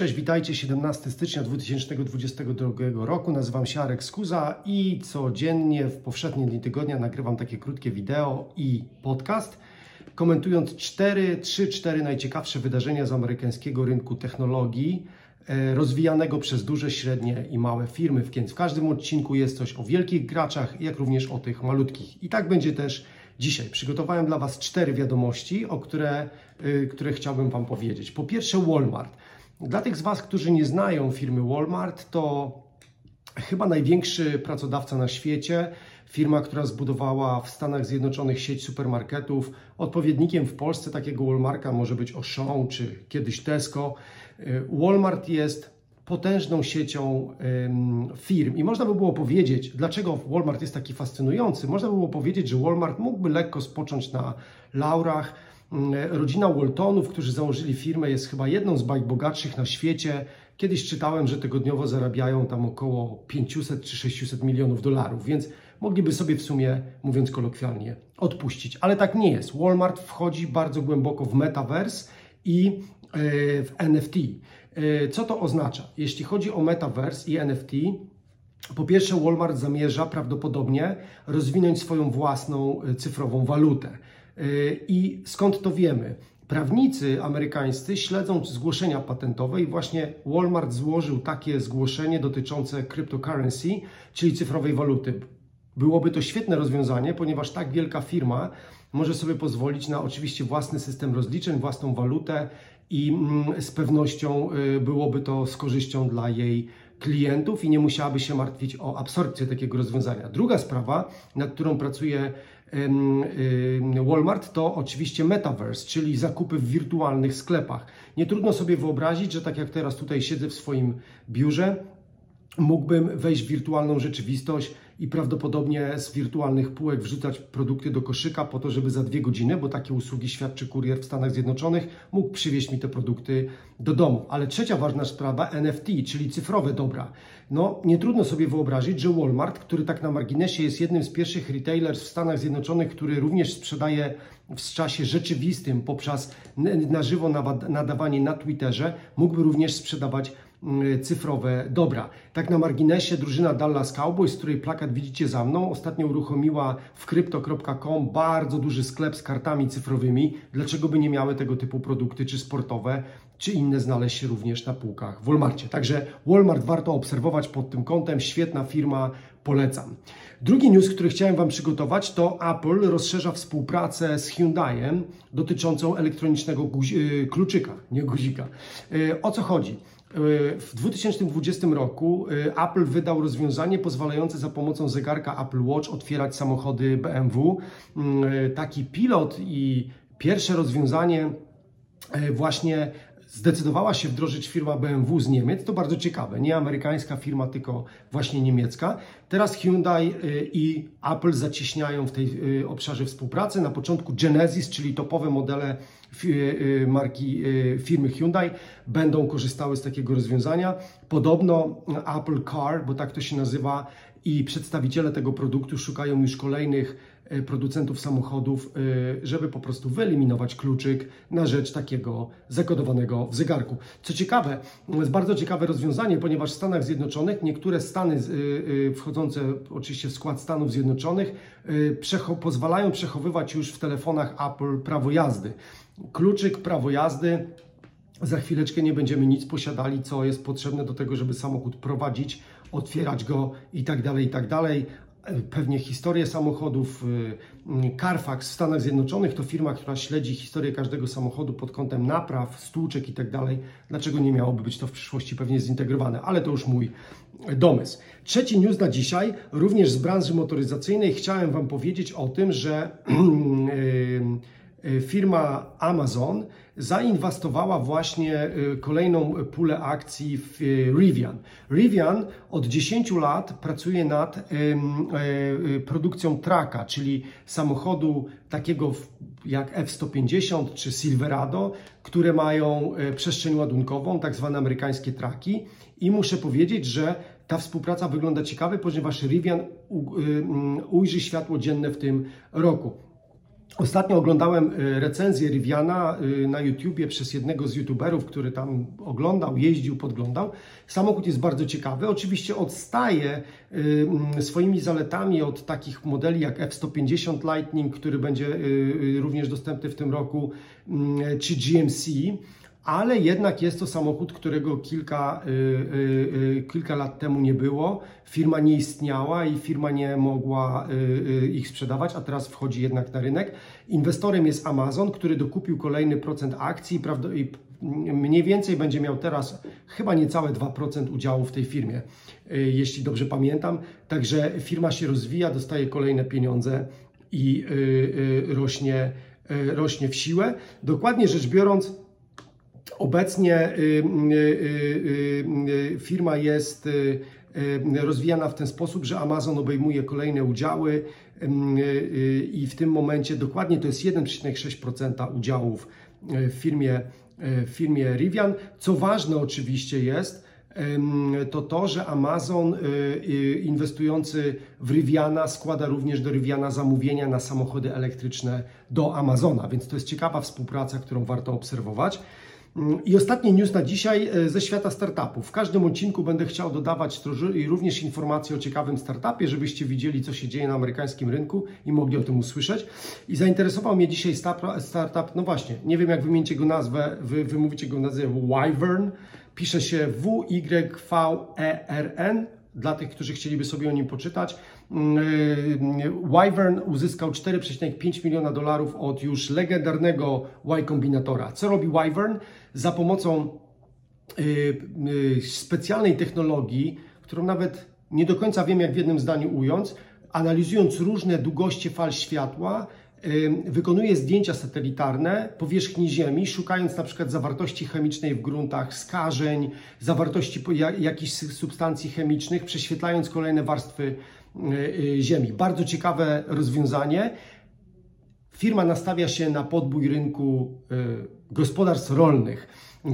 Cześć, witajcie 17 stycznia 2022 roku. Nazywam się Arek Skuza i codziennie w powszednie dni tygodnia nagrywam takie krótkie wideo i podcast, komentując 4, 3-4 najciekawsze wydarzenia z amerykańskiego rynku technologii e, rozwijanego przez duże, średnie i małe firmy. Więc w każdym odcinku jest coś o wielkich graczach, jak również o tych malutkich. I tak będzie też dzisiaj. Przygotowałem dla Was cztery wiadomości, o które, y, które chciałbym Wam powiedzieć. Po pierwsze Walmart. Dla tych z Was, którzy nie znają firmy Walmart, to chyba największy pracodawca na świecie, firma, która zbudowała w Stanach Zjednoczonych sieć supermarketów. Odpowiednikiem w Polsce takiego Walmarta może być Auchan czy kiedyś Tesco. Walmart jest potężną siecią firm i można by było powiedzieć, dlaczego Walmart jest taki fascynujący. Można by było powiedzieć, że Walmart mógłby lekko spocząć na laurach rodzina Waltonów, którzy założyli firmę, jest chyba jedną z najbogatszych na świecie. Kiedyś czytałem, że tygodniowo zarabiają tam około 500 czy 600 milionów dolarów, więc mogliby sobie w sumie, mówiąc kolokwialnie, odpuścić. Ale tak nie jest. Walmart wchodzi bardzo głęboko w metaverse i e, w NFT. E, co to oznacza? Jeśli chodzi o metaverse i NFT, po pierwsze, Walmart zamierza prawdopodobnie rozwinąć swoją własną e, cyfrową walutę. I skąd to wiemy? Prawnicy amerykańscy śledzą zgłoszenia patentowe i właśnie Walmart złożył takie zgłoszenie dotyczące cryptocurrency, czyli cyfrowej waluty. Byłoby to świetne rozwiązanie, ponieważ tak wielka firma może sobie pozwolić na oczywiście własny system rozliczeń, własną walutę i mm, z pewnością y, byłoby to z korzyścią dla jej klientów i nie musiałaby się martwić o absorpcję takiego rozwiązania. Druga sprawa, nad którą pracuje Walmart, to oczywiście metaverse, czyli zakupy w wirtualnych sklepach. Nie trudno sobie wyobrazić, że tak jak teraz tutaj siedzę w swoim biurze, mógłbym wejść w wirtualną rzeczywistość i prawdopodobnie z wirtualnych półek wrzucać produkty do koszyka po to, żeby za dwie godziny, bo takie usługi świadczy kurier w Stanach Zjednoczonych, mógł przywieźć mi te produkty do domu. Ale trzecia ważna sprawa, NFT, czyli cyfrowe dobra. No, nie trudno sobie wyobrazić, że Walmart, który tak na marginesie jest jednym z pierwszych retailers w Stanach Zjednoczonych, który również sprzedaje w czasie rzeczywistym poprzez na żywo nadawanie na Twitterze, mógłby również sprzedawać cyfrowe dobra. Tak na marginesie drużyna Dallas Cowboys, której plakat widzicie za mną, ostatnio uruchomiła w crypto.com bardzo duży sklep z kartami cyfrowymi. Dlaczego by nie miały tego typu produkty, czy sportowe, czy inne znaleźć się również na półkach w Walmartie. Także Walmart warto obserwować pod tym kątem, świetna firma, polecam. Drugi news, który chciałem Wam przygotować, to Apple rozszerza współpracę z Hyundaiem dotyczącą elektronicznego y, kluczyka, nie guzika. Y, o co chodzi? W 2020 roku y, Apple wydał rozwiązanie pozwalające za pomocą zegarka Apple Watch otwierać samochody BMW. Y, taki pilot i pierwsze rozwiązanie właśnie zdecydowała się wdrożyć firma BMW z Niemiec. To bardzo ciekawe. Nie amerykańska firma, tylko właśnie niemiecka. Teraz Hyundai i Apple zacieśniają w tej obszarze współpracy. Na początku Genesis, czyli topowe modele marki firmy Hyundai, będą korzystały z takiego rozwiązania. Podobno Apple Car, bo tak to się nazywa, i przedstawiciele tego produktu szukają już kolejnych E, producentów samochodów, e, żeby po prostu wyeliminować kluczyk na rzecz takiego zakodowanego w zegarku. Co ciekawe, jest bardzo ciekawe rozwiązanie, ponieważ w Stanach Zjednoczonych niektóre stany e, wchodzące oczywiście w skład Stanów Zjednoczonych pozwalają przechowywać już w telefonach Apple prawo jazdy. Kluczyk prawo jazdy za chwileczkę nie będziemy nic posiadali, co jest potrzebne do tego, żeby samochód prowadzić, otwierać go i tak dalej, i tak dalej pewnie historię samochodów. Y, Carfax w Stanach Zjednoczonych to firma, która śledzi historię każdego samochodu pod kątem napraw, stłuczek i tak dalej. Dlaczego nie miałoby być to w przyszłości pewnie zintegrowane? Ale to już mój domysł. Trzeci news na dzisiaj, również z branży motoryzacyjnej, chciałem Wam powiedzieć o tym, że y, firma Amazon zainwestowała właśnie y, kolejną pulę akcji w y, Rivian. Rivian od 10 lat pracuje nad produkcją traka, czyli samochodu takiego jak F-150 czy Silverado, które mają przestrzeń ładunkową, tak zwane amerykańskie traki. I muszę powiedzieć, że ta współpraca wygląda ciekawie, ponieważ Rivian ujrzy światło dzienne w tym roku. Ostatnio oglądałem y, recenzję Riviana y, na YouTubie przez jednego z YouTuberów, który tam oglądał, jeździł, podglądał. Samochód jest bardzo ciekawy. Oczywiście odstaje y, swoimi zaletami od takich modeli jak F-150 Lightning, który będzie również dostępny w tym roku, czy GMC ale jednak jest to samochód, którego kilka, y, y, y, kilka lat temu nie było. Firma nie istniała i firma nie mogła ich sprzedawać, a teraz wchodzi jednak na rynek. Inwestorem jest Amazon, który dokupił kolejny procent akcji i mniej więcej będzie miał teraz chyba niecałe 2% udziału w tej firmie, jeśli dobrze pamiętam. Także firma się rozwija, dostaje kolejne pieniądze i rośnie, rośnie w siłę. Dokładnie rzecz biorąc, Obecnie y, y, y, firma jest rozwijana w ten sposób, że Amazon obejmuje kolejne udziały i w tym momencie dokładnie to jest 1,6% udziałów w firmie, w firmie Rivian. Co ważne oczywiście jest, to to, że Amazon inwestujący w Riviana składa również do Riviana zamówienia na samochody elektryczne do Amazona, więc to jest ciekawa współpraca, którą warto obserwować. I ostatni news na dzisiaj e, ze świata startupów. W każdym odcinku będę chciał dodawać również informacje o ciekawym startupie, żebyście widzieli, co się dzieje na amerykańskim rynku i mogli o tym usłyszeć. I zainteresował mnie dzisiaj startup, no właśnie, nie wiem jak wymienicie go nazwę, wy wymówicie go nazwę Wyvern. Pisze się W-Y-V-E-R-N dla tych, którzy chcieliby sobie o nim poczytać. Mm, y, Wyvern uzyskał 4,5 miliona dolarów od już legendarnego Y Combinatora. Co robi Wyvern? Za pomocą y, y, specjalnej technologii, którą nawet nie do końca wiem, jak w jednym zdaniu ująć, analizując różne długości fal światła, wykonuje zdjęcia satelitarne powierzchni Ziemi, szukając na przykład zawartości chemicznej w gruntach, skażeń, zawartości jakichś substancji chemicznych, prześwietlając kolejne warstwy y, y, Ziemi. Bardzo ciekawe rozwiązanie. Firma nastawia się na podbój rynku y, gospodarstw rolnych,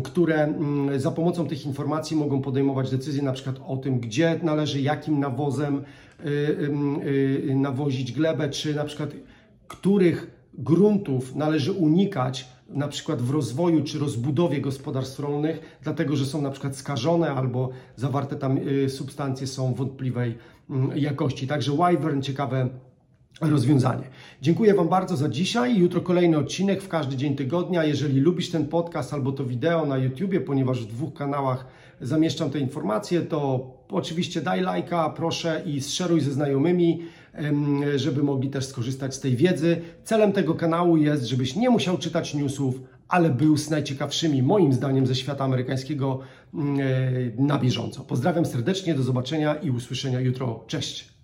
które mm, za pomocą tych informacji mogą podejmować decyzje na przykład o tym, gdzie należy jakim nawozem nawozić glebę, czy na przykład których gruntów należy unikać, na przykład w rozwoju czy rozbudowie gospodarstw rolnych, dlatego że są na przykład skażone albo zawarte tam y, substancje są wątpliwej mm, jakości. Także Wyvern ciekawe rozwiązanie. Dziękuję Wam bardzo za dzisiaj. Jutro kolejny odcinek w każdy dzień tygodnia. Jeżeli lubisz ten podcast albo to wideo na YouTubie, ponieważ w dwóch kanałach zamieszczam te informacje, to oczywiście daj lajka, proszę i szeruj ze znajomymi żeby mogli też skorzystać z tej wiedzy. Celem tego kanału jest, żebyś nie musiał czytać newsów, ale był z najciekawszymi, moim zdaniem, ze świata amerykańskiego e, na bieżąco. Pozdrawiam serdecznie, do zobaczenia i usłyszenia jutro. Cześć!